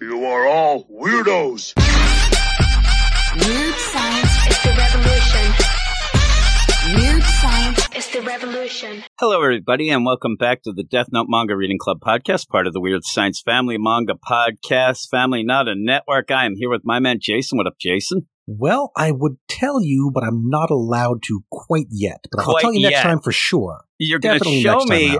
You are all weirdos. Weird science is the revolution. Weird science is the revolution. Hello, everybody, and welcome back to the Death Note Manga Reading Club podcast, part of the Weird Science Family Manga Podcast Family, not a network. I am here with my man Jason. What up, Jason? Well, I would tell you, but I'm not allowed to quite yet. But I'll tell you next yet. time for sure. You're going to show me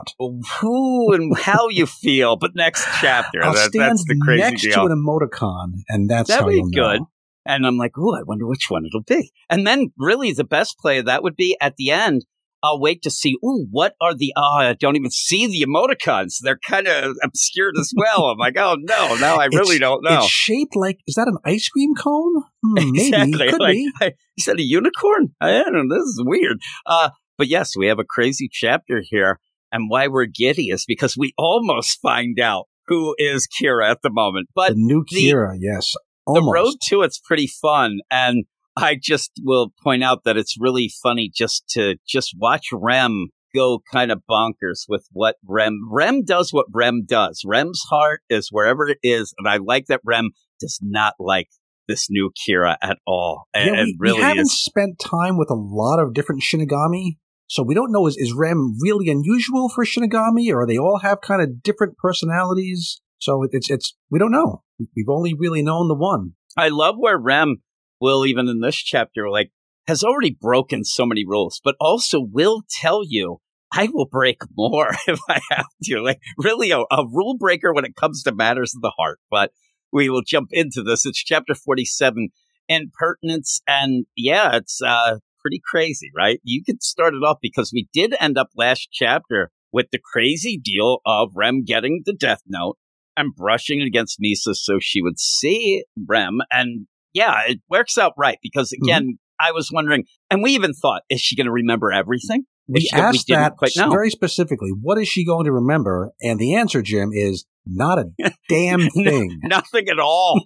who and how you feel, but next chapter. I'll That- stand that's the crazy next deal. to an emoticon, and that's That'd how be good. know. And I'm like, oh, I wonder which one it'll be. And then, really, the best play of that would be at the end. I'll wait to see. Ooh, what are the? Oh, I don't even see the emoticons. They're kind of obscured as well. I'm like, oh no, now I really It's- don't know. It's shaped like is that an ice cream cone? Hmm, maybe exactly. could like, be. I, is that a unicorn? I don't know. This is weird. Uh, but yes, we have a crazy chapter here. And why we're giddy is because we almost find out who is Kira at the moment. But the new the- Kira, yes, the almost. road to it's pretty fun. And I just will point out that it's really funny just to just watch Rem go kind of bonkers with what Rem Rem does what Rem does. Rem's heart is wherever it is, and I like that Rem does not like this new Kira at all. And, Yeah, we, and really we haven't is spent time with a lot of different Shinigami, so we don't know is is Rem really unusual for Shinigami, or they all have kind of different personalities. So it's it's we don't know. We've only really known the one. I love where Rem will even in this chapter like has already broken so many rules, but also will tell you I will break more if I have to. Like really a, a rule breaker when it comes to matters of the heart. But we will jump into this. It's chapter 47 impertinence and yeah, it's uh pretty crazy, right? You could start it off because we did end up last chapter with the crazy deal of Rem getting the death note and brushing it against Misa so she would see Rem. And yeah, it works out right because mm-hmm. again, I was wondering, and we even thought, is she going to remember everything? We she- asked didn't that very specifically. What is she going to remember? And the answer, Jim, is not a damn thing. Nothing at all.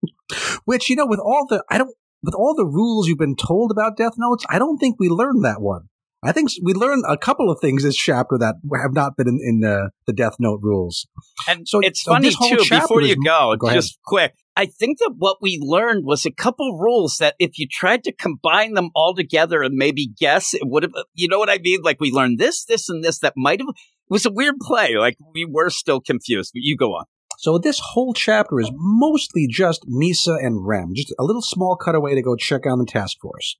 Which you know, with all the I don't with all the rules you've been told about Death Notes, I don't think we learned that one. I think we learned a couple of things this chapter that have not been in, in uh, the Death Note rules. And So- it's so funny too. Before you is- go, Go just quick. I think that what we learned was a couple rules that if you tried to combine them all together and maybe guess, it would have. You know what I mean? Like we learned this, this, and this. That might have. It was a weird play. Like we were still confused. But you go on. So this whole chapter is mostly just Misa and Rem, just a little small cutaway to go check on the task force.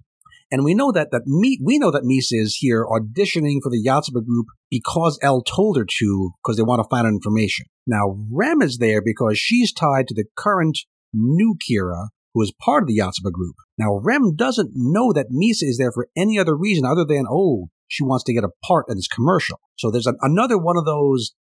And we know that that me, we know that Misa is here auditioning for the Yotsuba group because L told her to, because they want to find out information. Now Rem is there because she's tied to the current new Kira, who is part of the Yotsuba group. Now Rem doesn't know that Misa is there for any other reason other than oh, she wants to get a part in this commercial. So there's an, another one of those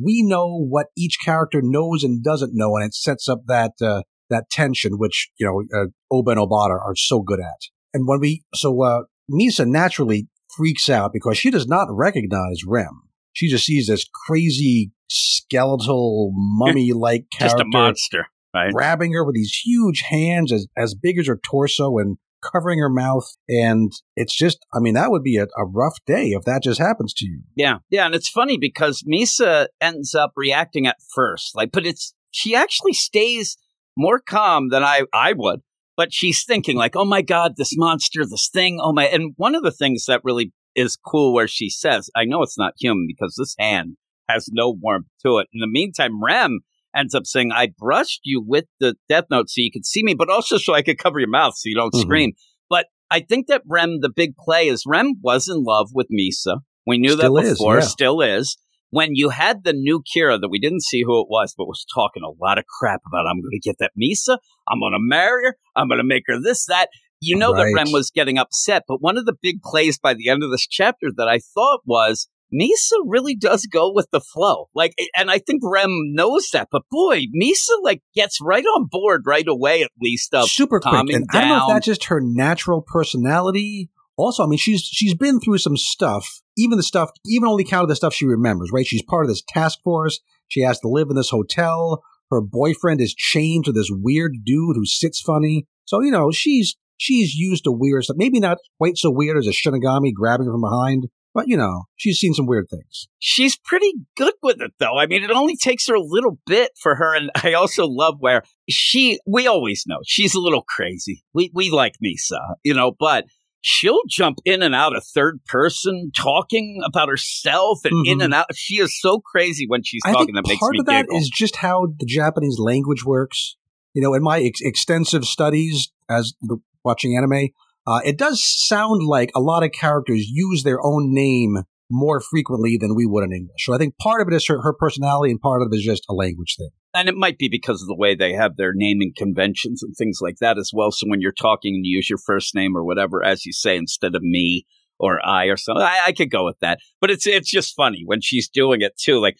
we know what each character knows and doesn't know, and it sets up that uh, that tension, which you know uh, Oba and Obata are so good at. And when we so uh, Misa naturally freaks out because she does not recognize Rem. She just sees this crazy skeletal mummy-like character. Just a monster, right? grabbing her with these huge hands as as big as her torso and covering her mouth. And it's just, I mean, that would be a, a rough day if that just happens to you. Yeah, yeah, and it's funny because Misa ends up reacting at first, like, but it's she actually stays more calm than I I would. But she's thinking like, oh my god, this monster, this thing, oh my. And one of the things that really is cool where she says, I know it's not human because this hand has no warmth to it. In the meantime, Rem ends up saying, I brushed you with the death note so you could see me, but also so I could cover your mouth so you don't Mhm. scream. But I think that Rem, the big play is Rem was in love with Misa. We knew Still that is, before, yeah. still is. When you had the new Kira that we didn't see who it was, but was talking a lot of crap about, I'm going to get that Misa, I'm going to marry her, I'm going to make her this, that. You know that Right. Rem was getting upset, but one of the big plays by the end of this chapter that I thought was Misa really does go with the flow. Like, and I think Rem knows that, but boy, Misa like gets right on board right away, at least. Of super quick. And I don't know if that's just her natural personality. Also, I mean, she's she's been through some stuff. Even the stuff, even only counted the stuff she remembers. Right? She's part of this task force. She has to live in this hotel. Her boyfriend is chained to this weird dude who sits funny. So you know, she's she's used to weird stuff. Maybe not quite so weird as a Shinigami grabbing her from behind, But you know, she's seen some weird things. She's pretty good with it though. I mean, it only takes her a little bit for her. And I also love where she, we always know she's a little crazy. We, we like Misa, you know, but she'll jump in and out of third person talking about herself and in Mhm. and out. She is so crazy when she's I talking that makes part me of that giggle. is just how the Japanese language works. You know, in my ex- extensive studies as the, watching anime, uh, it does sound like a lot of characters use their own name more frequently than we would in English. So I think part of it is her, her personality, and part of it is just a language thing. and it might be because of the way they have their naming conventions and things like that as well. So when you're talking and you use your first name or whatever, as you say, instead of me or I or something, I, I could go with that. But it's it's just funny when she's doing it too, like.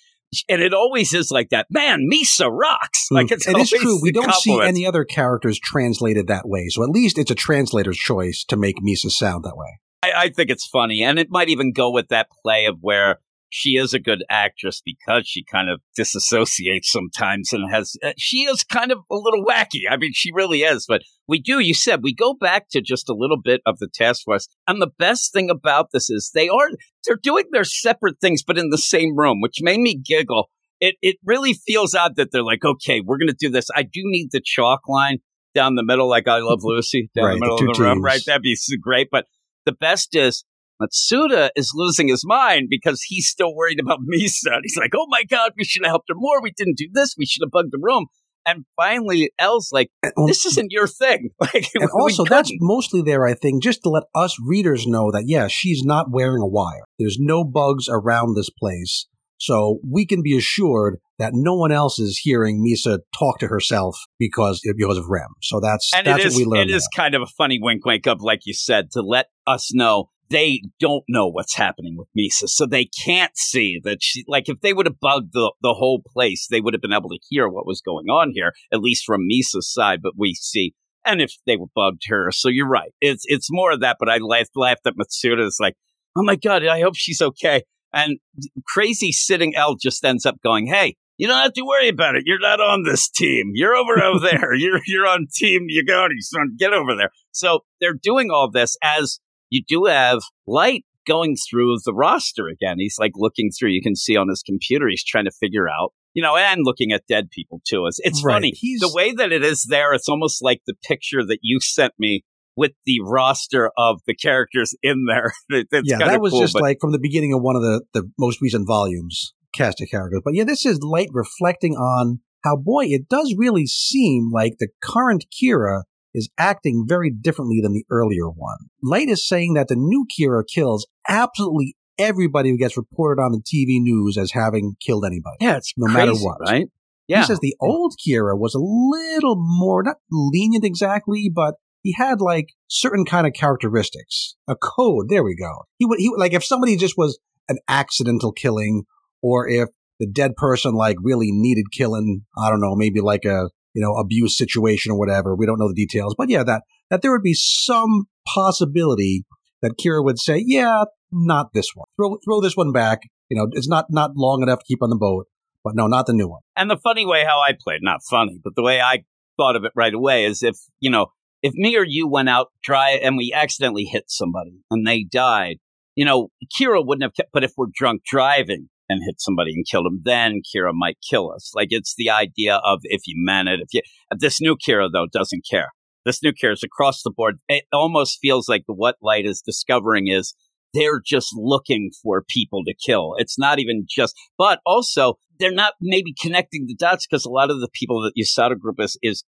And it always is like that. Man, Misa rocks. Hmm. Like it's it is true. We don't see any other characters translated that way. So at least it's a translator's choice to make Misa sound that way. I, I think it's funny, and it might even go with that play of where she is a good actress because she kind of disassociates sometimes and has uh, she is kind of a little wacky. I mean, she really is. But we do. You said we go back to just a little bit of the task force, and the best thing about this is they are they're doing their separate things, but in the same room, which made me giggle. It it really feels odd that they're like, okay, we're going to do this. I do need the chalk line down the middle, like I Love Lucy, down Right, the the middle two of the room, right? That'd be so great. But the best is Matsuda is losing his mind because he's still worried about Misa. And he's like, oh my God, we should have helped her more. We didn't do this. We should have bugged the room. And finally, L's like, this isn't your thing. Like, and also, that's mostly there, I think, just to let us readers know that, yeah, she's not wearing a wire. There's no bugs around this place. So we can be assured that no one else is hearing Misa talk to herself because, because of Rem. So that's, and that's it is, what we learned. it is kind of a funny wink wink up, like you said, to let us know they don't know what's happening with Misa. So they can't see that she, like, if they would have bugged the, the whole place, they would have been able to hear what was going on here, at least from Misa's side. But we see, and if they were bugged her. So you're right. It's, it's more of that. But I laughed, laughed at Matsuda. It's like, oh my God, I hope she's okay. And crazy sitting L just ends up going, hey, you don't have to worry about it. You're not on this team. You're over over there. You're you're on team Yagami. Son, get over there. So they're doing all this as you do have Light going through the roster again. He's like looking through. You can see on his computer. He's trying to figure out, you know, and looking at dead people too. It's, it's Right. funny He's- the way that it is there. It's almost like the picture that you sent me with the roster of the characters in there. Yeah, that was cool, just but- like from the beginning of one of the, the most recent volumes, cast of characters. But yeah, this is Light reflecting on how, boy, it does really seem like the current Kira is acting very differently than the earlier one. Light is saying that the new Kira kills absolutely everybody who gets reported on the TV news as having killed anybody. yeah, it's no matter what. right? Yeah, He says the old Kira was a little more, not lenient exactly, but he had like certain kind of characteristics, a code. There we go. He would, he like if somebody just was an accidental killing, or if the dead person like really needed killing, I don't know, maybe like a you know abuse situation or whatever. We don't know the details, but yeah, that that there would be some possibility that Kira would say, yeah, not this one. Throw throw this one back. You know, it's not not long enough to keep on the boat. But no, not the new one. And the funny way how I played, not funny, but the way I thought of it right away is if, you know, if me or you went out dry and we accidentally hit somebody and they died, you know, Kira wouldn't have kept, but if we're drunk driving and hit somebody and killed him, then Kira might kill us. Like it's the idea of if you meant it, if you, this new Kira though doesn't care. This new Kira is across the board. It almost feels like what Light is discovering is they're just looking for people to kill. It's not even just, but also they're not maybe connecting the dots because a lot of the people that USADA group is, is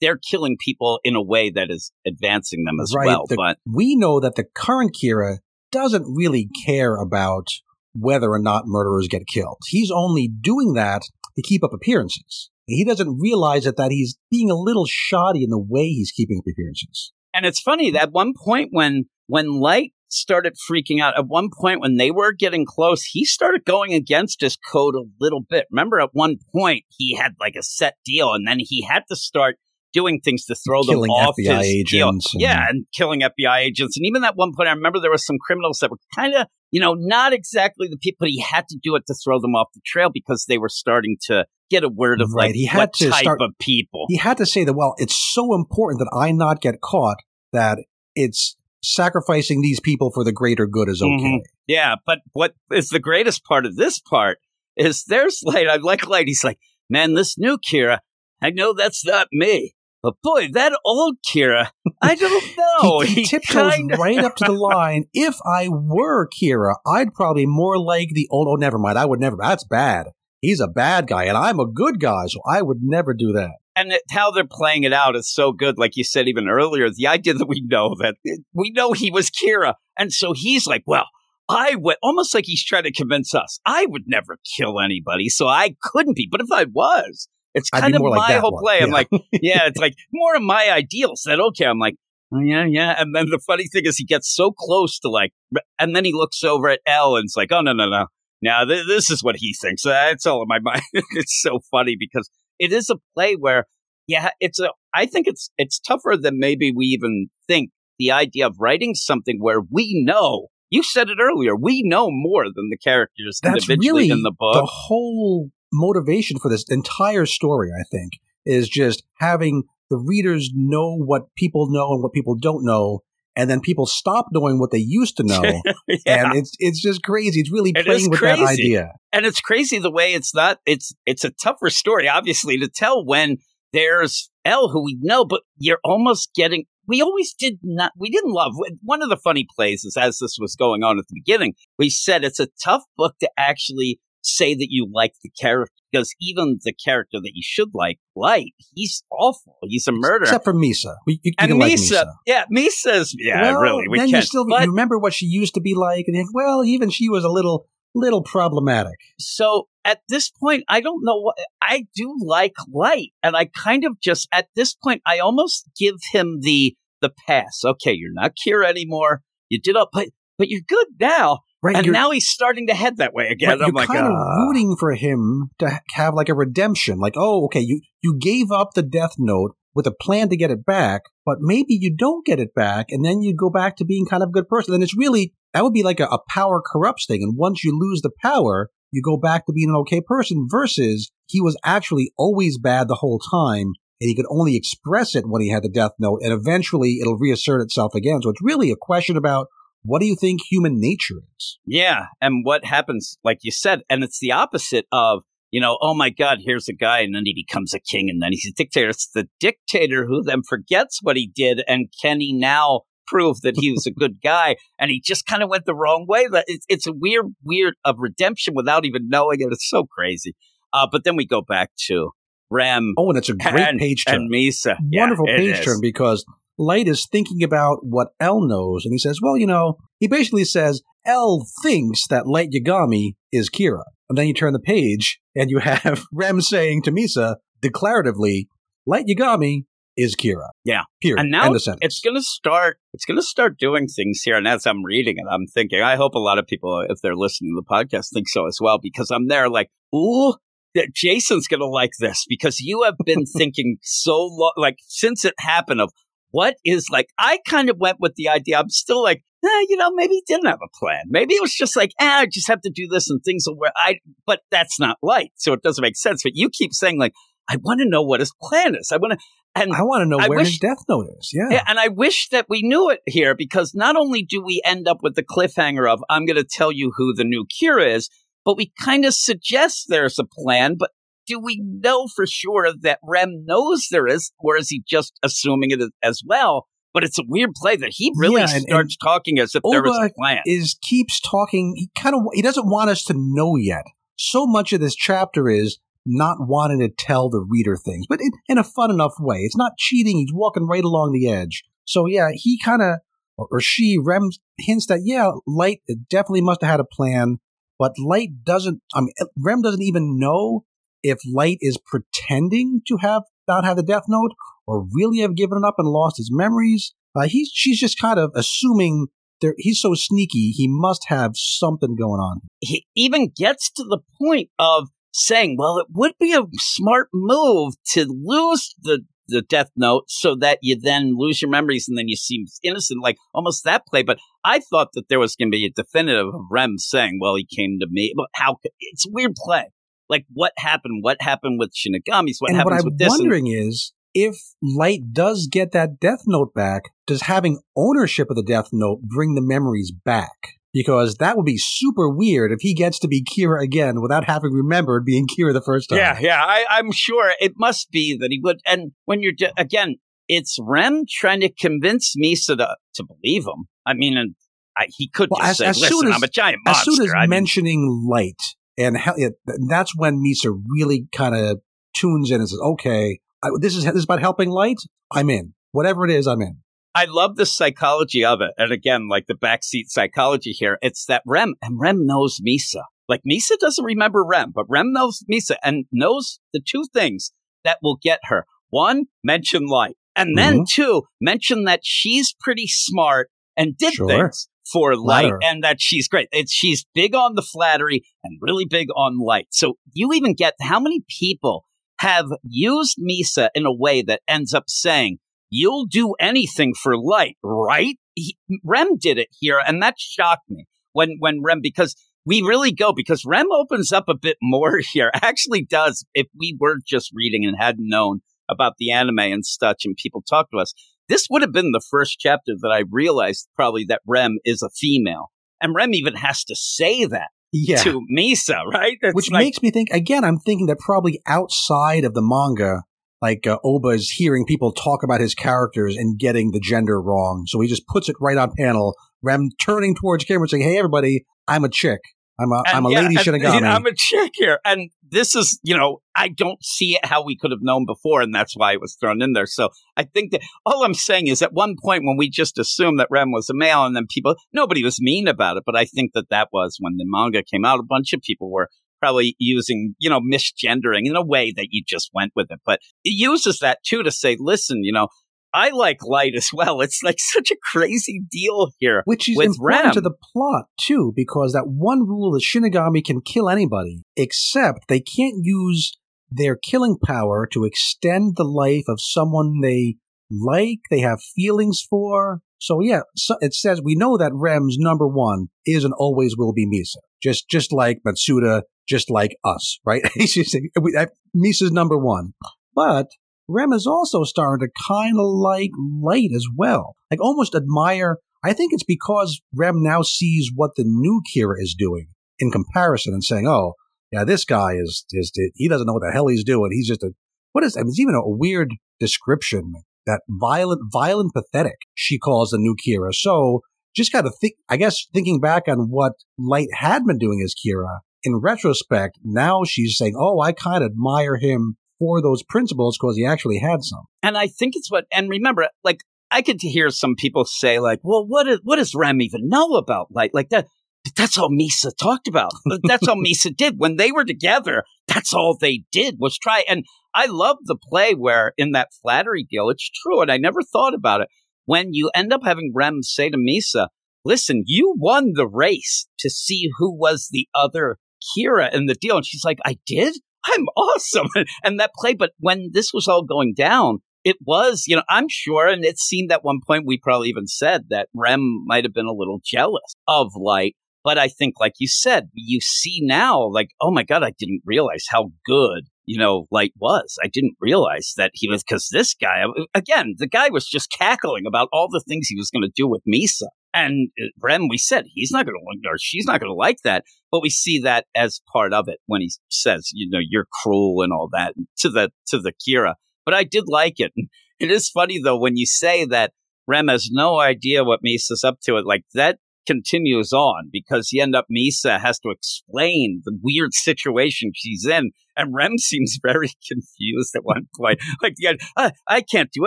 they're killing people in a way that is advancing them as Right, well. the- but we know that the current Kira doesn't really care about whether or not murderers get killed. He's only doing that to keep up appearances. He doesn't realize that, that he's being a little shoddy in the way he's keeping up appearances. and it's funny that one point when when Light started freaking out, at one point when they were getting close, he started going against his code a little bit. Remember, at one point he had like a set deal, and then he had to start doing things to throw Killing them off FBI his deal. and- Yeah, and killing FBI agents, and even at one point, I remember there were some criminals that were kind of, you know, not exactly the people, but he had to do it to throw them off the trail because they were starting to get a word of Right, like he had what to type start- of people. He had to say that, well, it's so important that I not get caught that it's sacrificing these people for the greater good is okay. Mhm. Yeah, but what is the greatest part of this part is there's Light. I like Light. He's like, man, this new Kira, I know that's not me. But boy, that old Kira, I don't know. he, he tiptoes kinda- right up to the line. If I were Kira, I'd probably more like the old. Oh, never mind. I would never. That's bad. He's a bad guy, and I'm a good guy, so I would never do that. and it, how they're playing it out is so good. Like you said even earlier, the idea that we know that eh, we know he was Kira, and so he's like, "Well, I would," almost like he's trying to convince us. I would never kill anybody, so I couldn't be. But if I was, it's kind of more like my that whole one. play. I'm like, yeah, it's like more of my ideals. That okay? I'm like. Oh, yeah, yeah. And then the funny thing is, he gets so close to like, and then he looks over at L and it's like, oh, no, no, no. Now, th- this is what he thinks. Uh, That's all in my mind. it's so funny because it is a play where, yeah, it's a. I think it's it's tougher than maybe we even think. The idea of writing something where we know. You said it earlier. We know more than the characters That's individually really in the book. the whole motivation for this entire story. I think is just having the readers know what people know and what people don't know, and then people stop knowing what they used to know, yeah. and it's it's just crazy. It's really It playing with that crazy. idea. and it's crazy the way it's not it's it's a tougher story obviously to tell when there's L who we know but you're almost getting we always did not we didn't love one of the funny plays is as this was going on at the beginning we said it's a tough book to actually say that you like the character because even the character that you should like light he's awful he's a murderer Except for Misa, we, you, you and can like Misa, Misa. yeah, Misa's, yeah, well, really, we then you still but, you remember what she used to be like, and well, even she was a little little problematic. so at this point, I don't know what I do like light, and I kind of just at this point, I almost give him the the pass. Okay, you're not Kira anymore. You did up, but but you're good now, Right? and now he's starting to head that way again. right, I'm you're like, kind of rooting for him to have like a redemption. Like, oh, okay, you you gave up the Death Note with a plan to get it back, but maybe you don't get it back, and then you go back to being kind of a good person. Then it's really that would be like a, a power corrupts thing, and once you lose the power, you go back to being an okay person. Versus he was actually always bad the whole time. And he could only express it when he had the death note, and eventually it'll reassert itself again. So it's really a question about what do you think human nature is? Yeah. And what happens, like you said, and it's the opposite of, you know, oh my God, here's a guy, and then he becomes a king, and then he's a dictator. It's the dictator who then forgets what he did, and can he now prove that he was a good guy? And he just kind of went the wrong way. That it's, it's a weird, weird of redemption without even knowing it. It's so crazy. Uh, but then we go back to Rem Oh, and it's a great and, page turn. and Misa. Wonderful it page turn because Light is thinking about what L knows, and he says, "Well, you know," he basically says, "L thinks that Light Yagami is Kira." And then you turn the page, and you have Rem saying to Misa declaratively, "Light Yagami is Kira." Yeah. Period. And now End of sentence. it's going to start. It's going to start doing things here. And as I'm reading it, I'm thinking. I hope a lot of people, if they're listening to the podcast, think so as well. Because I'm there, like, ooh, that Jason's going to like this because you have been thinking so long, like since it happened, of what is like. I kind of went with the idea. I'm still like. Eh, you know, maybe he didn't have a plan. Maybe it was just like, ah, I just have to do this and things will work. I, but that's not light, so it doesn't make sense. But you keep saying like, I want to know what his plan is. I want to, and I want to know I where wish- his death note is. Yeah. yeah, and I wish that we knew it here because not only do we end up with the cliffhanger of I'm going to tell you who the new Kira is, but we kind of suggest there's a plan. But do we know for sure that Rem knows there is, or is he just assuming it as well? But it's a weird play that he really Yeah, and- starts talking as if there was a plan. is keeps talking. He kind of he doesn't want us to know yet. So much of this chapter is not wanting to tell the reader things, but in, in a fun enough way. It's not cheating. He's walking right along the edge. So yeah, he kind of or, or she Rem hints that yeah, Light definitely must have had a plan, but Light doesn't. I mean, Rem doesn't even know if Light is pretending to have not have the Death Note or really have given it up and lost his memories. Uh, he's she's just kind of assuming there, he's so sneaky, he must have something going on. he even gets to the point of saying, well, it would be a smart move to lose the, the death note so that you then lose your memories and then you seem innocent, like almost that play. But I thought that there was going to be a definitive of Rem saying, well, he came to me. But how it's weird play. Like what happened? What happened with Shinigami's? What and what I'm with this? And- wondering is, if Light does get that Death Note back, does having ownership of the Death Note bring the memories back? Because that would be super weird if he gets to be Kira again without having remembered being Kira the first time. Yeah, yeah. I, I'm sure it must be that he would. And when you're de- again, it's Rem trying to convince Misa to, to believe him. I mean, and I, he could Well, just as- say, as soon "Listen, as- I'm a giant As soon as I mean, mentioning Light, and hell, yeah, that's when Misa really kind of tunes in and says, "Okay, I, this is this is about helping Light. I'm in. Whatever it is, I'm in." I love the psychology of it. And again, like the backseat psychology here, it's that Rem, and Rem knows Misa. Like Misa doesn't remember Rem, but Rem knows Misa and knows the two things that will get her. One, mention light. And then Mhm. two, mention that she's pretty smart and did Sure. things for light Flatter. and that she's great. It's, she's big on the flattery and really big on light. So you even get how many people have used Misa in a way that ends up saying, you'll do anything for light, right? He, Rem did it here, and that shocked me when when Rem because we really go because Rem opens up a bit more here. Actually, does if we were just reading and hadn't known about the anime and such, and people talk to us, this would have been the first chapter that I realized probably that Rem is a female, and Rem even has to say that Yeah. to Misa, right? It's Which like- makes me think again. I'm thinking that probably outside of the manga, like uh, Oba is hearing people talk about his characters and getting the gender wrong, so he just puts it right on panel. Rem turning towards camera saying, "Hey, everybody, I'm a chick. I'm a am a yeah, lady Shinigami." you know, I'm a chick here. And this is, you know, I don't see it how we could have known before, and that's why it was thrown in there. So I think that all I'm saying is at one point when we just assumed that Rem was a male, and then people, nobody was mean about it, but I think that that was when the manga came out. A bunch of people were probably using, you know, misgendering in a way that you just went with it. But it uses that too to say, listen, you know, I like light as well. It's like such a crazy deal here. Which is important Rem. to the plot too, because that one rule is Shinigami can kill anybody, except they can't use their killing power to extend the life of someone they like, they have feelings for. So yeah, so it says we know that Rem's number one is and always will be Misa, just just like Matsuda, just like us, right? He's just saying, we- that- Misa's number one, but Rem is also starting to kind of like Light as well, like almost admire. I think it's because Rem now sees what the new Kira is doing in comparison and saying, "Oh, yeah, this guy is is he doesn't know what the hell he's doing. He's just a what is? I mean, it's even a weird description that violent, violent, pathetic. She calls the new Kira. So just got to think. I guess thinking back on what Light had been doing as Kira in retrospect, now she's saying, "Oh, I kind of admire him for those principles because he actually had some." And I think it's what, and remember, like, I could hear some people say, like, well, what, is, what does Rem even know about light? Like that, but that's all Misa talked about. That's all Misa did. When they were together, that's all they did was try. And I love the play where in that flattery deal, it's true. And I never thought about it. When you end up having Rem say to Misa, listen, you won the race to see who was the other Kira in the deal. And she's like, I did? I'm awesome. And that play, but when this was all going down, it was, you know, I'm sure, and it seemed at one point we probably even said that Rem might have been a little jealous of Light. But I think, like you said, you see now, like, oh my God, I didn't realize how good, you know, Light was. I didn't realize that he was, because this guy, again, the guy was just cackling about all the things he was going to do with Misa. And uh, Rem, we said, he's not going to, or she's not going to like that. But we see that as part of it when he says, you know, you're cruel and all that to the, to the Kira but I did like it. It is funny though when you say that Rem has no idea what Misa's up to. It like that continues on because he end up Misa has to explain the weird situation she's in, and Rem seems very confused at one point. Like, yeah, I, I can't do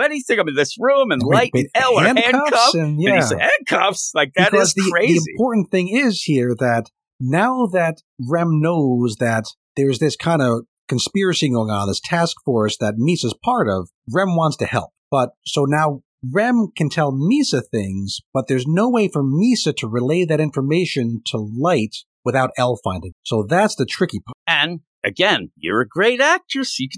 anything. I'm in this room, and Light and L are handcuffed. and And yeah, he's handcuffs. Like that because is the, crazy. the important thing is here that now that Rem knows that there's this kind of conspiracy going on, this task force that Misa's part of, Rem wants to help. But so now Rem can tell Misa things, but there's no way for Misa to relay that information to Light without L finding. So that's the tricky part. And again, you're a great actress. You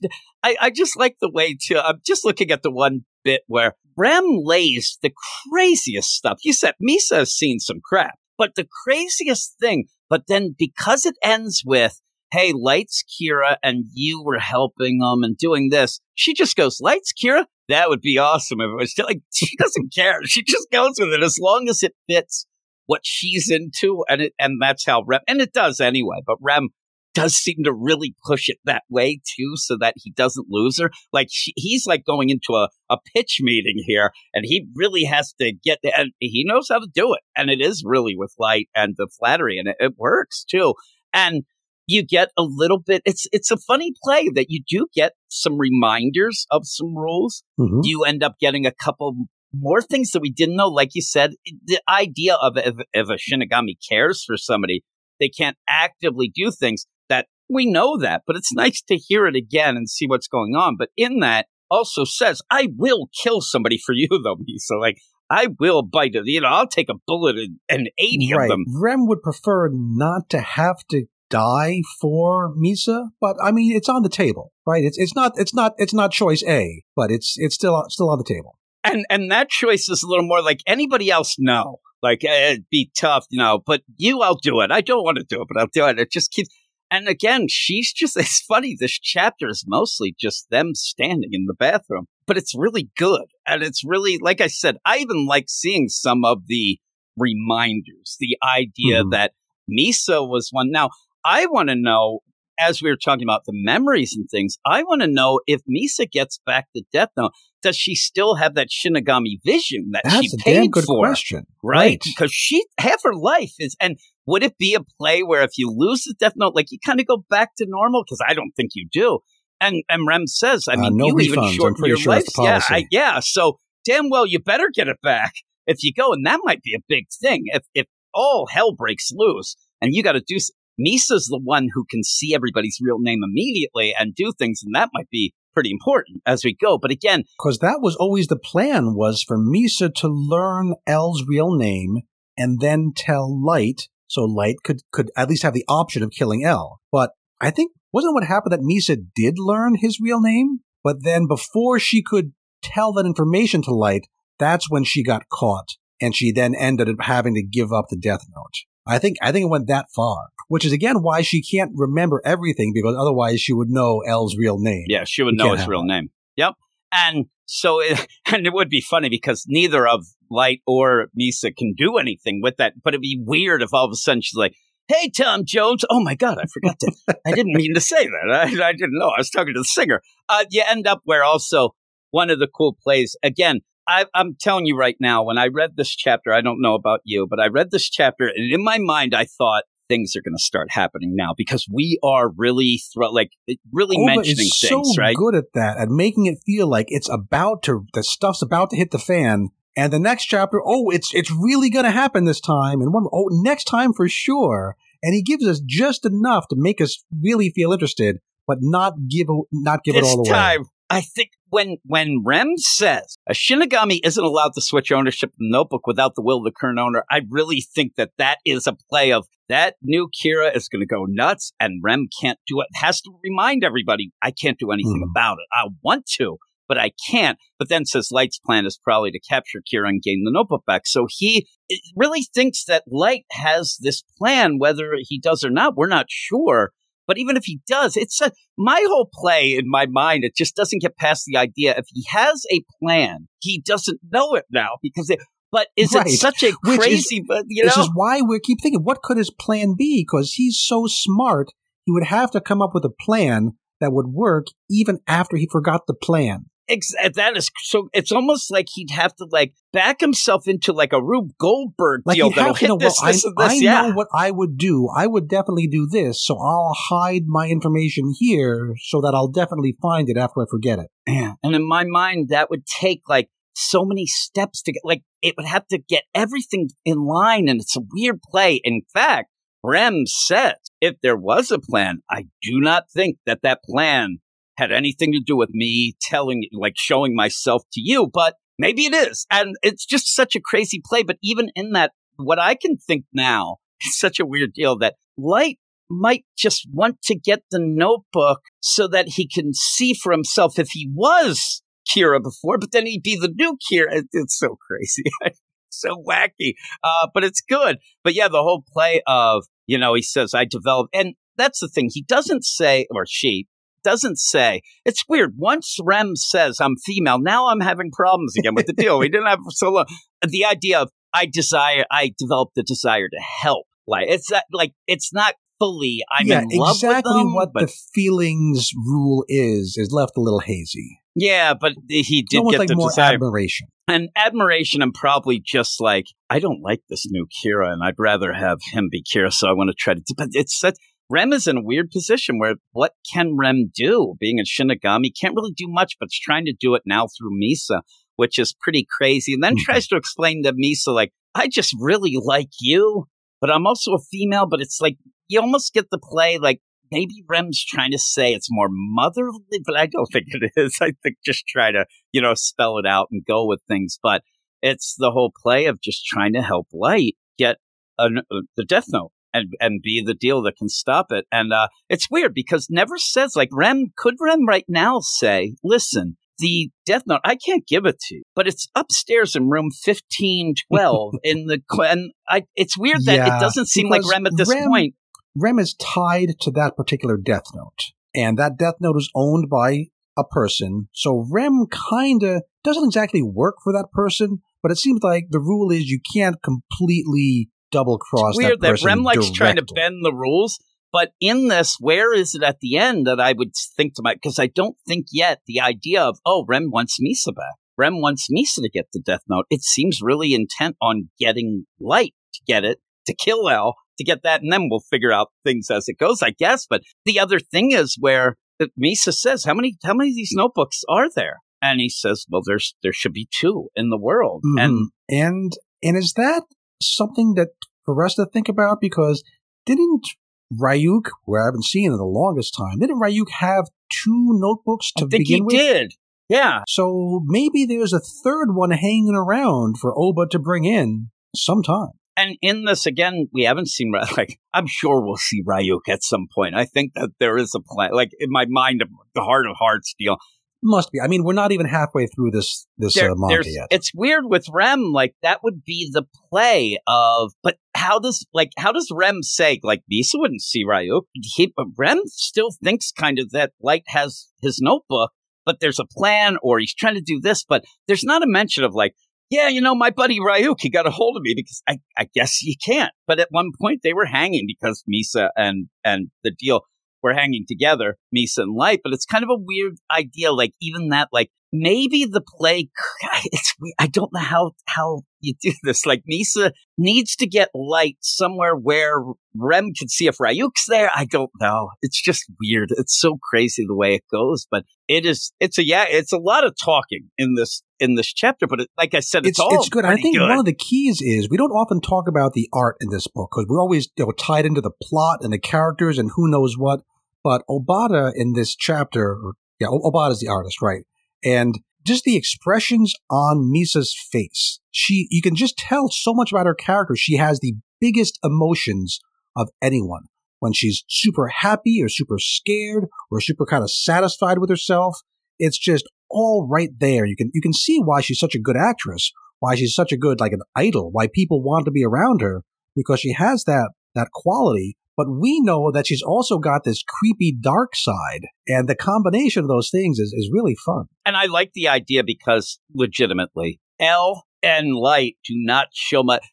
I, I just like the way to, I'm just looking at the one bit where Rem lays the craziest stuff. You said Misa has seen some crap, but the craziest thing, but then because it ends with, hey, Light's Kira and you were helping them and doing this. She just goes, Light's Kira? That would be awesome if it was still like, she doesn't care. She just goes with it as long as it fits what she's into. And it, and that's how Rem, and it does anyway, but Rem does seem to really push it that way too, so that he doesn't lose her. Like she, he's like going into a, a pitch meeting here, and he really has to get, and he knows how to do it. And it is really with light and the flattery, and it, it works too. And you get a little bit it's it's a funny play that you do get some reminders of some rules. Mhm. you end up getting a couple more things that we didn't know. Like you said the idea of if, if a shinigami cares for somebody they can't actively do things that we know that but it's nice to hear it again and see what's going on. But in that also says i will kill somebody for you though so like i will bite it. You know i'll take a bullet and, and 80 right. of them. Rem would prefer not to have to die for Misa, but I mean it's on the table, right? It's it's not it's not it's not choice A, but it's it's still still on the table. and and that choice is a little more like anybody else no like eh, it'd be tough you know but you i'll do it i don't want to do it but i'll do it it just keeps and again she's just it's funny this chapter is mostly just them standing in the bathroom but it's really good and it's really like i said i even like seeing some of the reminders the idea Mhm. that misa was one now i want to know as we were talking about the memories and things i want to know if misa gets back to death note does she still have that Shinigami vision that That's she a paid damn good for? question. Right? Because she half her life is, and would it be a play where if you lose the Death Note, like you kind of go back to normal? Because I don't think you do. And and Rem says, I Uh, mean, no you even refunds. I'm shorten your sure life. Yeah. I, yeah. So damn well, you better get it back if you go, and that might be a big thing. If if all hell breaks loose and you got to do. Misa's the one who can see everybody's real name immediately and do things, and that might be pretty important as we go. But again, Because that was always the plan was for Misa to learn L's real name and then tell Light, so Light could could at least have the option of killing L. But I think wasn't what happened that Misa did learn his real name, but then before she could tell that information to Light, that's when she got caught, and she then ended up having to give up the Death Note. I think I think it went that far, which is again why she can't remember everything because otherwise she would know L's real name. Yeah, she would You know his real that. name. Yep. And so, it, and it would be funny because neither of Light or Misa can do anything with that. But it'd be weird if all of a sudden she's like, "Hey, Tom Jones." Oh my God, I forgot to. I didn't mean to say that. I, I didn't know. I was talking to the singer. Uh, you end up where also one of the cool plays again. I, I'm telling you right now, when I read this chapter, I don't know about you, but I read this chapter, and in my mind, I thought things are going to start happening now because we are really thro- like eh, really Oba mentioning things, so right? good at that, at making it feel like it's about to, the stuff's about to hit the fan. And the next chapter, oh, it's it's really going to happen this time. And one, oh, next time for sure. And he gives us just enough to make us really feel interested, but not give not give it all away. time, I think when when Rem says a Shinigami isn't allowed to switch ownership of the notebook without the will of the current owner, I really think that that is a play of that new Kira is going to go nuts, and Rem can't do it. Has to remind everybody, I can't do anything Mhm. about it. I want to, but I can't. But then says Light's plan is probably to capture Kira and gain the notebook back. So he really thinks that Light has this plan, whether he does or not. We're not sure. But even if he does, it's a, my whole play in my mind. It just doesn't get past the idea. If he has a plan, he doesn't know it now because it. But is Right. it such a Which is- crazy? but you know, this is why we keep thinking, what could his plan be? Because he's so smart, he would have to come up with a plan that would work even after he forgot the plan. Ex- uh, that is so. It's almost like he'd have to like back himself into like a Rube Goldberg Like deal that'll hit know, this, well, this, I, this. I yeah, know what I would do. I would definitely do this, so I'll hide my information here so that I'll definitely find it after I forget it. Yeah. And in my mind, that would take like so many steps to get, like, it would have to get everything in line. And it's a weird play. In fact, Rem says if there was a plan, I do not think that that plan had anything to do with me telling, like, showing myself to you, but maybe it is. And it's just such a crazy play. But even in that, what I can think now is such a weird deal that Light might just want to get the notebook so that he can see for himself if he was Kira before, but then he'd be the new Kira. It's so crazy. so wacky. Uh, but it's good. But yeah, the whole play of, you know, he says, I developed, and that's the thing. He doesn't say, or she doesn't say. It's weird. Once Rem says I'm female, now I'm having problems again with the deal. we didn't have so long. The idea of I desire, I developed the desire to help. Like it's not, like it's not fully. I'm yeah, in love exactly with them, what but the feelings rule is is left a little hazy. yeah, but he did almost get like the more desire admiration. and admiration and probably just like I don't like this new Kira and I'd rather have him be Kira so I want to try to but it's such Rem is in a weird position where what can Rem do? Being a Shinigami can't really do much, but it's trying to do it now through Misa, which is pretty crazy. And then Mhm. tries to explain to Misa, like, I just really like you, but I'm also a female, but it's like you almost get the play like maybe Rem's trying to say it's more motherly, but I don't think it is. I think just try to, you know, spell it out and go with things. But it's the whole play of just trying to help Light get an, uh, the Death Note and and be the deal that can stop it. And uh, it's weird because never says like Rem could Rem right now say, listen. The Death Note, I can't give it to you, but it's upstairs in room fifteen twelve in the. And I, it's weird that Yeah, it doesn't seem like Rem at this Rem- point. Rem is tied to that particular Death Note, and that Death Note is owned by a person. So Rem kinda doesn't exactly work for that person, but it seems like the rule is you can't completely double cross It's weird that that, person. Rem likes trying to bend the rules. But in this, where is it at the end that I would think to my because I don't think yet the idea of oh Rem wants Misa back. Rem wants Misa to get the Death Note. It seems really intent on getting Light to get it to kill L to get that, and then we'll figure out things as it goes, I guess. But the other thing is where Misa says, "How many how many of these notebooks are there?" And he says, "Well, there's there should be two in the world." And Mhm. and and is that something that for us to think about? Because didn't Ryuk, where I haven't seen in the longest time, didn't Ryuk have two notebooks to I think begin he with? did. Yeah, So maybe there's a third one hanging around for Oba to bring in sometime. And in this again, we haven't seen like I'm sure we'll see Ryuk at some point. I think that there is a plan. Like in my mind, the heart of hearts deal. Must be. I mean, we're not even halfway through this this There- uh, manga yet. It's weird with Rem. Like that would be the play of. But how does like how does Rem say like Misa wouldn't see Ryuk? He, but Rem still thinks kind of that Light has his notebook, but there's a plan or he's trying to do this. But there's not a mention of like. Yeah, you know, my buddy Ryuk, he got a hold of me because I, I guess he can't. But at one point they were hanging because Misa and, and the deal were hanging together, Misa and Light. But it's kind of a weird idea. Like even that, like maybe the play, it's, I don't know how, how you do this. Like Misa needs to get Light somewhere where Rem can see if Ryuk's there. I don't know. It's just weird. It's so crazy the way it goes, but it is, it's a, yeah, it's a lot of talking in this, in this chapter. But it, like I said, it's, it's, all it's good. I think good. one of the keys is we don't often talk about the art in this book because we're always you know, tied into the plot and the characters and who knows what. But Obata in this chapter, yeah, O- Obata's the artist, right? And just the expressions on Misa's face, she you can just tell so much about her character. She has the biggest emotions of anyone when she's super happy or super scared or super kind of satisfied with herself. It's just all right there. You can you can see why she's such a good actress, why she's such a good like an idol, why people want to be around her because she has that that quality. But we know that she's also got this creepy dark side, and the combination of those things is, is really fun. And I like the idea because legitimately, L and Light do not show much.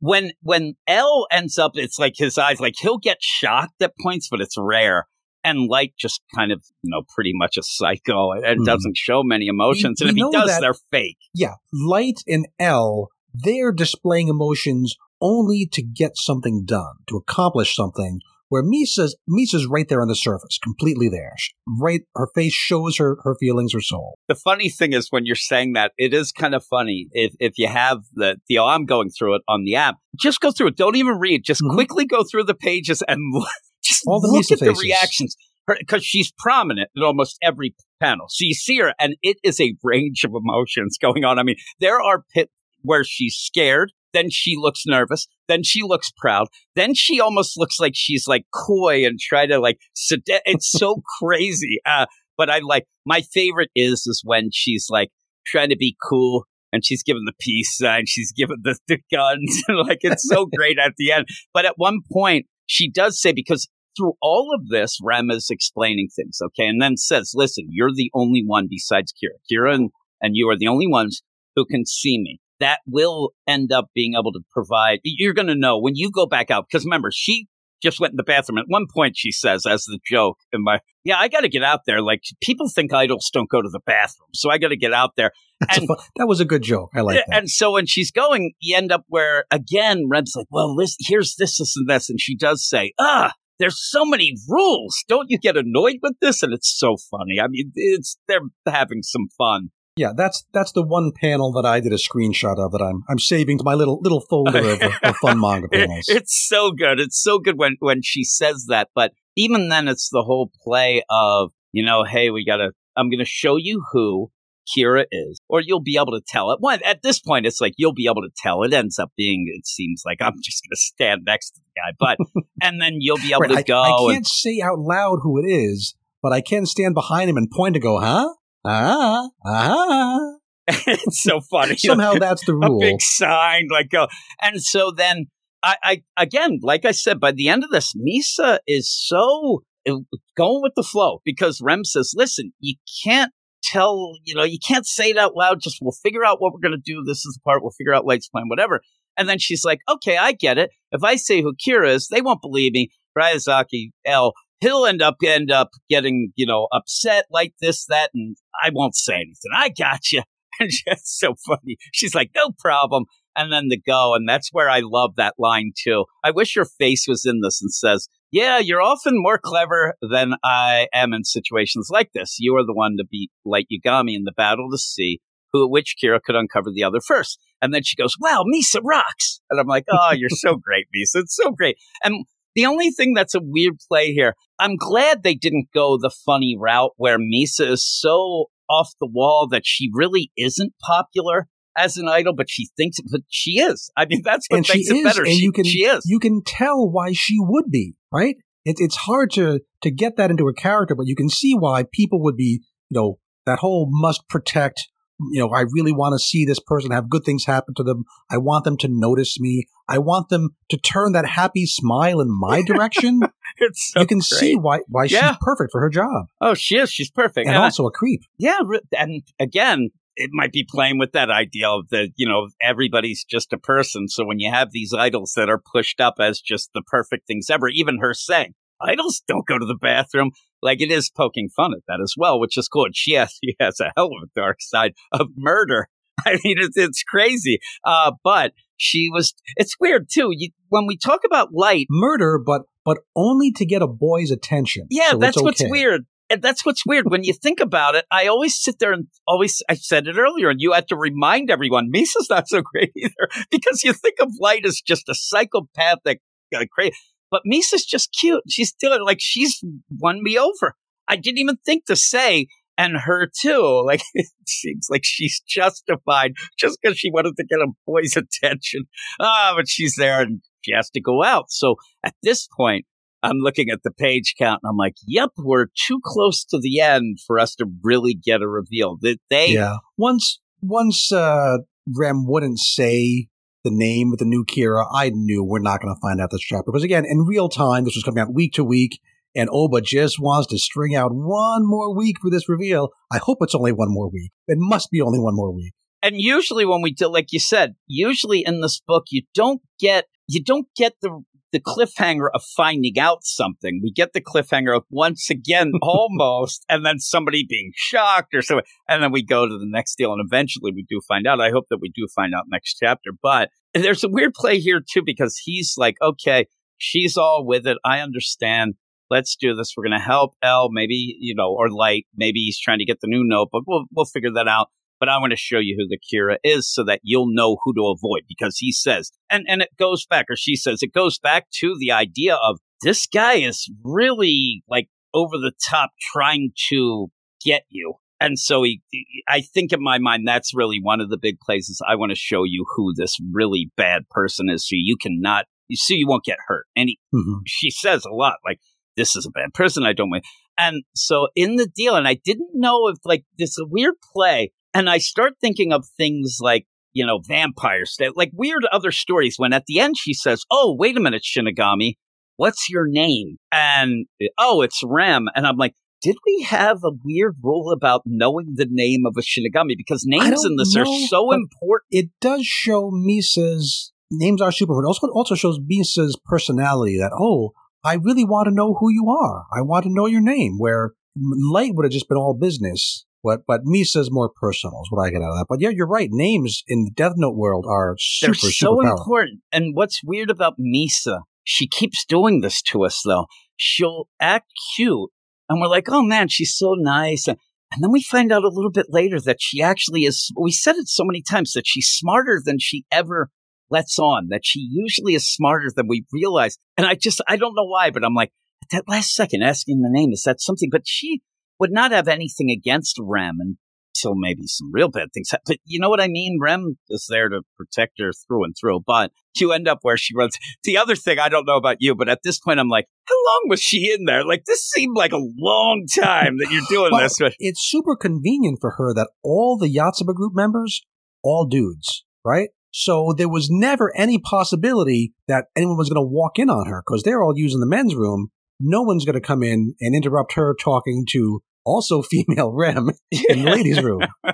When when L ends up, it's like his eyes, like he'll get shocked at points, but it's rare. And Light just kind of, you know, pretty much a psycho and Mhm. doesn't show many emotions. And if he does, that- they're fake. Yeah, Light and L, they're displaying emotions only to get something done, to accomplish something. Where Misa's Misa's right there on the surface, completely there. Right, her face shows her her feelings, her soul. The funny thing is when you're saying that, it is kind of funny. If if you have the the I'm going through it on the app, just go through it. Don't even read. Just Mhm. quickly go through the pages and just All the look Misa at the reactions. Because she's prominent in almost every panel, so you see her, and it is a range of emotions going on. I mean, there are pit where she's scared, then she looks nervous, then she looks proud, then she almost looks like she's like coy and try to like sedate. It's so crazy. Uh, but I like my favorite is is when she's like trying to be cool and she's giving the peace sign, she's giving the, the guns, like it's so great at the end. But at one point, she does say because through all of this, Rem is explaining things, okay, and then says, "Listen, you're the only one besides Kira. Kira and, and you are the only ones who can see me." That will end up being able to provide. You're going to know when you go back out because remember, she just went in the bathroom. At one point, she says, as the joke, in my, yeah, I got to get out there. Like, people think idols don't go to the bathroom. So I got to get out there. And, that was a good joke. I like that. And so when she's going, you end up where, again, Rem's like, well, this, here's this, this, and this. And she does say, ah, there's so many rules. Don't you get annoyed with this? And it's so funny. I mean, it's, they're having some fun. Yeah, that's that's the one panel that I did a screenshot of that I'm I'm saving to my little little folder of, of fun manga panels. It, it's so good. It's so good when when she says that. But even then, it's the whole play of you know, hey, we gotta. I'm gonna show you who Kira is, or you'll be able to tell it. One at this point, it's like you'll be able to tell. It ends up being, it seems like I'm just gonna stand next to the guy, but and then you'll be able Right, to I, go. I can't say out loud who it is, but I can stand behind him and point to go, huh? Ah, ah. it's so funny. Somehow that's the rule. a big sign like go and so then I, I again like i said by the end of this misa is so uh, going with the flow because rem says listen you can't tell you know you can't say it out loud just we'll figure out what we're going to do this is the part we'll figure out light's plan whatever and then she's like okay i get it if i say who kira is they won't believe me Ryuzaki L he'll end up end up getting you know upset like this that and i won't say anything i got you and it's so funny. She's like, no problem. And then the go. And that's where I love that line too. I wish your face was in this and says, yeah, you're often more clever than I am in situations like this. You are the one to beat Light Yagami in the battle to see who, which Kira could uncover the other first. And then she goes, wow, Misa rocks. And I'm like, oh, you're so great, Misa. It's so great. And the only thing that's a weird play here, I'm glad they didn't go the funny route where Misa is so off the wall that she really isn't popular as an idol, but she thinks, but she is. I mean, that's what and she makes it is, better. and she, you can she is. you can tell why she would be right. It, it's hard to to get that into a character, but you can see why people would be. You know that whole must protect. You know, I really want to see this person have good things happen to them. I want them to notice me. I want them to turn that happy smile in my direction. it's so you can great. see why why Yeah. she's perfect for her job, Oh, she is. She's perfect. and And also a creep. yeah, and again, it might be playing with that idea of the, you know, everybody's just a person. So when you have these idols that are pushed up as just the perfect things ever, even her saying, idols don't go to the bathroom. Like it is poking fun at that as well, which is cool. And she has, she has a hell of a dark side of murder. I mean, it's, it's crazy. Uh, but she was, it's weird too. You, when we talk about light, Murder, but but only to get a boy's attention. yeah, So that's it's what's weird. And that's what's weird when you think about it. I always sit there and always, I said it earlier, and you had to remind everyone, Misa's not so great either, because you think of Light as just a psychopathic, uh, crazy. But Misa's just cute. She's still like, she's won me over. I didn't even think to say, and her too. Like, it seems like she's justified just because she wanted to get a boy's attention. Ah, but she's there and she has to go out. So at this point, I'm looking at the page count and I'm like, yep, we're too close to the end for us to really get a reveal. That they, Yeah. Once once uh Rem wouldn't say the name of the new Kira, I knew we're not going to find out this chapter. Because again, in real time, this was coming out week to week, and Oba just wants to string out one more week for this reveal. I hope it's only one more week. It must be only one more week. and usually when we do, like you said, usually in this book, you don't get, you don't get the, the cliffhanger of finding out something. We get the cliffhanger of once again, almost, and then somebody being shocked or so, and then we go to the next deal, and eventually we do find out. I hope that we do find out next chapter, but there's a weird play here too because he's like, okay, she's all with it. I understand. Let's do this. We're going to help L, maybe, you know, or Light. Maybe he's trying to get the new notebook. We'll, we'll figure that out but I want to show you who the Kira is so that you'll know who to avoid because he says, and, and it goes back, or she says, it goes back to the idea of this guy is really like over the top trying to get you. And so he, I think in my mind, that's really one of the big places I want to show you who this really bad person is so you cannot, you see, you won't get hurt. And he, Mhm. she says a lot like, this is a bad person. I don't want. And so in the deal, and I didn't know if like this a weird play, and I start thinking of things like you know vampires, like weird other stories. When at the end she says, "Oh, wait a minute, Shinigami, what's your name? And oh, it's Rem. And I'm like, did we have a weird rule about knowing the name of a Shinigami? Because names in this are so important. It does show Misa's names are super important. Also, also shows Misa's personality that, oh, I really want to know who you are. I want to know your name. Where Light would have just been all business. But, but Misa's more personal is what I get out of that. But yeah, you're right. Names in the Death Note world are super, They're super so powerful. important. And what's weird about Misa, she keeps doing this to us though. She'll act cute and we're like, oh man, she's so nice. And and then we find out a little bit later that she actually is, we said it so many times that she's smarter than she ever lets on, that she usually is smarter than we realize. And I just, I don't know why, but I'm like, at that last second asking the name, is that something? But she would not have anything against Rem until maybe some real bad things. happen. But you know what I mean? Rem is there to protect her through and through. But you end up where she runs. The other thing, I don't know about you, but at this point, I'm like, how long was she in there? Like, this seemed like a long time that you're doing this. But it's super convenient for her that all the Yotsuba group members, all dudes, right? So there was never any possibility that anyone was going to walk in on her because they're all using the men's room. No one's going to come in and interrupt her talking to also female Rem in the ladies' room.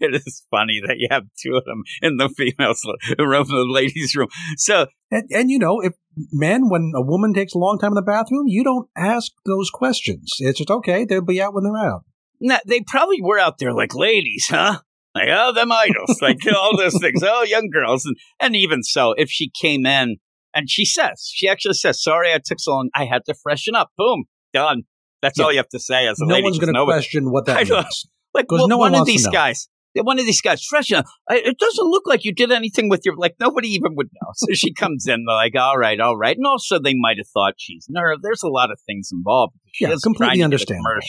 it is funny that you have two of them in the females room, the ladies' room. So And, and you know, if men, when a woman takes a long time in the bathroom, you don't ask those questions. It's just okay. They'll be out when they're out. nah, they probably were out there like ladies, huh? Like, oh, them idols, like all those things. Oh, young girls. And, and even so, if she came in and she says, she actually says, sorry, I took so long. I had to freshen up. Boom, done. That's Yeah. all you have to say as a No lady. one's going to question what that means. Like, one, no one one of these guys, one of these guys, freshen. I- It doesn't look like you did anything with your, like nobody even would know. So she comes in, they're like, all right, all right. And also they might have thought she's nerve. There's a lot of things involved. She Yeah, completely trying to get a understandable.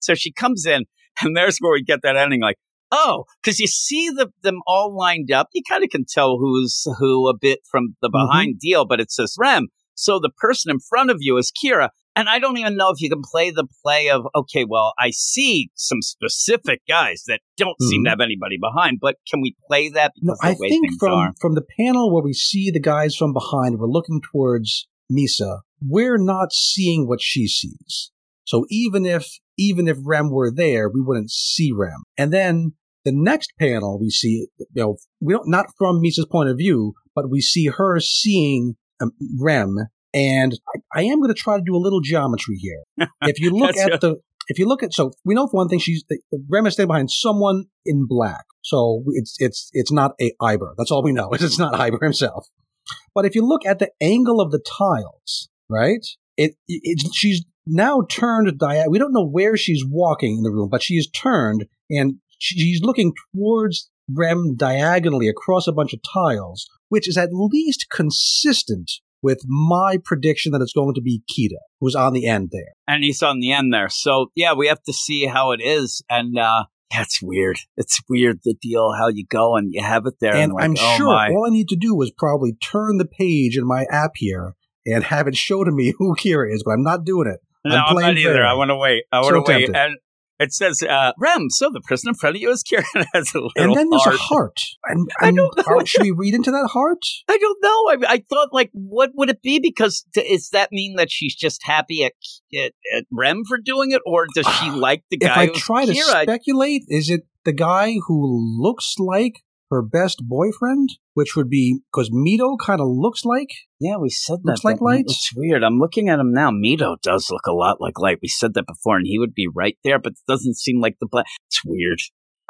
So she comes in and there's where we get that ending like, oh, because you see the, them all lined up. You kind of can tell who's who a bit from the Mm-hmm. behind deal, but it says Rem. So the person in front of you is Kira. And I don't even know if you can play the play of, okay, well, I see some specific guys that don't seem Mhm. to have anybody behind, but can we play that? No, I think from are. from the panel where we see the guys from behind, we're looking towards Misa. We're not seeing what she sees. So even if even if Rem were there, we wouldn't see Rem. And then the next panel we see, you know, we don't not from Misa's point of view, but we see her seeing um, Rem. And I, I am going to try to do a little geometry here. If you look at the if you look at so we know for one thing she's Rem is staying behind someone in black. So it's it's it's not a Aiber. That's all we know. Is it's not Aiber himself. But if you look at the angle of the tiles, right? It, it it's she's now turned dia- We don't know where she's walking in the room, but she is turned and she's looking towards Rem diagonally across a bunch of tiles, which is at least consistent with my prediction that it's going to be Kida, who's on the end there. and he's on the end there. So yeah, we have to see how it is. And uh it's weird. It's weird the deal how you go and you have it there. And like, I'm oh sure my. all I need to do was probably turn the page in my app here and have it show to me who Kira is, but I'm not doing it. No, I'm I'm, not either. fair. I want to wait. I So want to wait. And it says, uh, Rem, so the person in front of you is Kira has a little And then there's heart. a heart. And, I don't know. are- should we read into that heart? I don't know. I, I thought, like, what would it be? Because t- does that mean that she's just happy at, at, at Rem for doing it, or does she like the guy If? I try to Kira? speculate, is it the guy who looks like her best boyfriend? Which would be because Mido kind of looks like. yeah, we said that. Looks like Light? It's weird. I'm looking at him now. Mido does look a lot like Light. We said that before, and he would be right there, but it doesn't seem like the black. It's weird.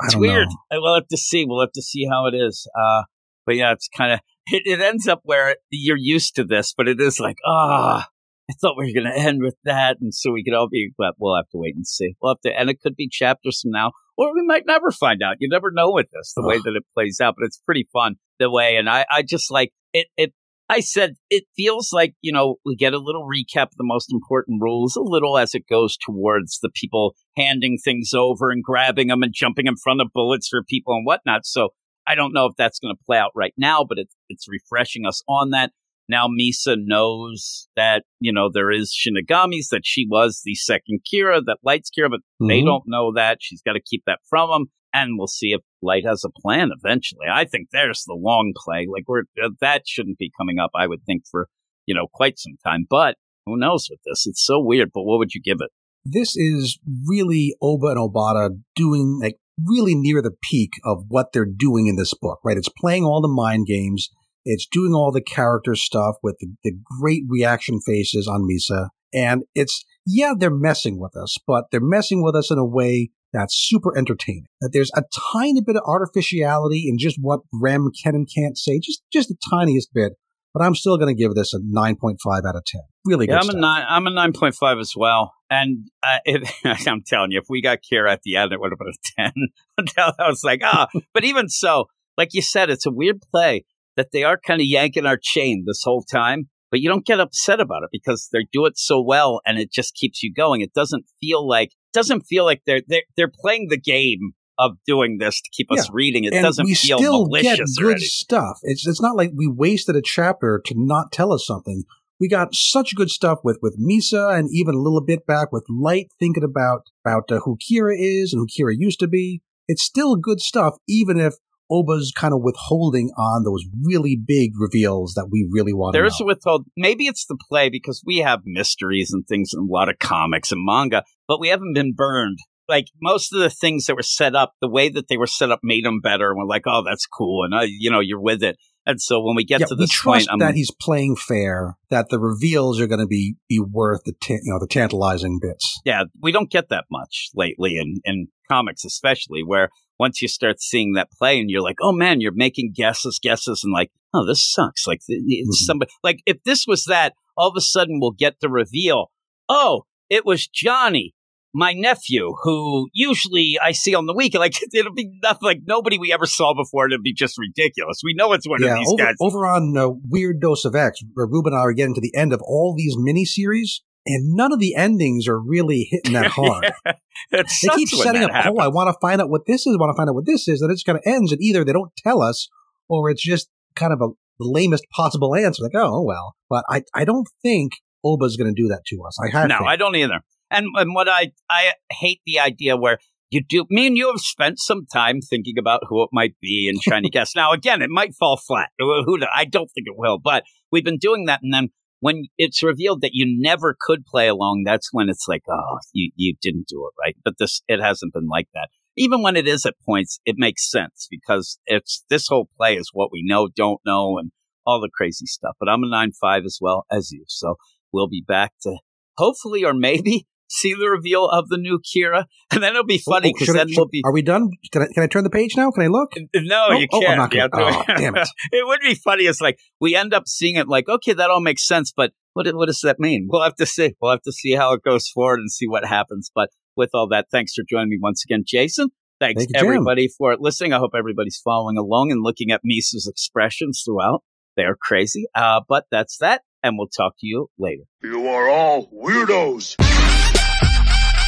It's weird. know. We'll have to see. We'll have to see how it is. Uh, but yeah, it's kind of it, it ends up where you're used to this, but it is like ah. I thought we were going to end with that, and so we could all be. But we'll have to wait and see. We'll have to, and it could be chapters from now, or we might never find out. You never know with this, the way that it plays out. But it's pretty fun the way, and I, I just like it. It. I said it feels like you know we get a little recap of the most important rules, a little as it goes towards the people handing things over and grabbing them and jumping in front of bullets for people and whatnot. So I don't know if that's going to play out right now, but it's it's refreshing us on that. Now Misa knows that you know there is Shinigami's that she was the second Kira that Light's Kira, but they Mhm. don't know that. She's got to keep that from them, and we'll see if Light has a plan eventually. I think there's the long play. Like we're uh, that shouldn't be coming up. I would think for you know quite some time, but Who knows with this? It's so weird, but what would you give it? This is really Oba and Obata doing like really near the peak of what they're doing in this book, right? It's playing all the mind games. It's doing all the character stuff with the, the great reaction faces on Misa. And it's, yeah, they're messing with us, but they're messing with us in a way that's super entertaining. That there's a tiny bit of artificiality in just what Rem can and can't say, just, just the tiniest bit. But I'm still going to give this a 9.5 out of 10. Really good Yeah, I'm stuff. a nine. I'm a nine point five as well. And uh, I'm telling you, if we got Kira at the end, it would have been a ten. Until I was like, ah. but even so, like you said, it's a weird play that they are kind of yanking our chain this whole time. But you don't get upset about it because they do it so well, and it just keeps you going. It doesn't feel like doesn't feel like they're they're, they're playing the game of doing this to keep us reading. It and doesn't we feel still malicious get good stuff. It's it's not like we wasted a chapter to not tell us something. We got such good stuff with with Misa, and even a little bit back with Light thinking about about uh, who Kira is and who Kira used to be. It's still good stuff, even if Oba's kind of withholding on those really big reveals that we really want to There is a withhold. Maybe it's the play because we have mysteries and things in a lot of comics and manga, but we haven't been burned. Like most of the things that were set up, the way that they were set up made them better. And we're like, oh, that's cool, and uh, you know, you're with it. And so when we get yeah, to we this trust point, I'm that he's playing fair. That the reveals are going to be be worth the ta- you know the tantalizing bits. yeah, we don't get that much lately in, in comics, especially where once you start seeing that play and you're like, oh man, you're making guesses, guesses, and like, oh, this sucks. Like, Mhm. somebody, like, if this was that, all of a sudden we'll get the reveal. Oh, it was Johnny, my nephew, who usually I see on the weekend. Like, it'll be nothing like nobody we ever saw before. It'll be just ridiculous. We know it's one yeah, of these over, guys. over on uh, Weird Dose of X, where Ruben and I are getting to the end of all these miniseries, and none of the endings are really hitting that hard. it they keep setting up, oh, I want to find out what this is, I want to find out what this is, and it just kind of ends, and either they don't tell us, or it's just kind of a the lamest possible answer. Like, oh, well. But I, I don't think Oba's going to do that to us. I have No, faith. I don't either. And and what I I hate the idea where you do me and you have spent some time thinking about who it might be and trying to guess. Now again, it might fall flat. Who- I don't think it will, but we've been doing that, and then when it's revealed that you never could play along, that's when it's like, oh, you you didn't do it right. But this it hasn't been like that. Even when it is at points, it makes sense because it's this whole play is what we know, don't know, and all the crazy stuff. But I'm a nine five as well as you, so we'll be back to hopefully or maybe see the reveal of the new Kira, and then it'll be funny Oh, because should I- should- we'll be. Are we done? Can I, can I turn the page now? Can I look? No, Oh, you oh, I'm can't. gonna- have oh, damn it. it would be funny. It's like we end up seeing it like, okay, that all makes sense, but what what does that mean? We'll have to see. We'll have to see how it goes forward and see what happens. But with all that, thanks for joining me once again, Jason. Thanks Thank you, Jim. everybody for listening. I hope everybody's following along and looking at Misa's expressions throughout. They're crazy. Uh, but that's that, and we'll talk to you later. You are all weirdos.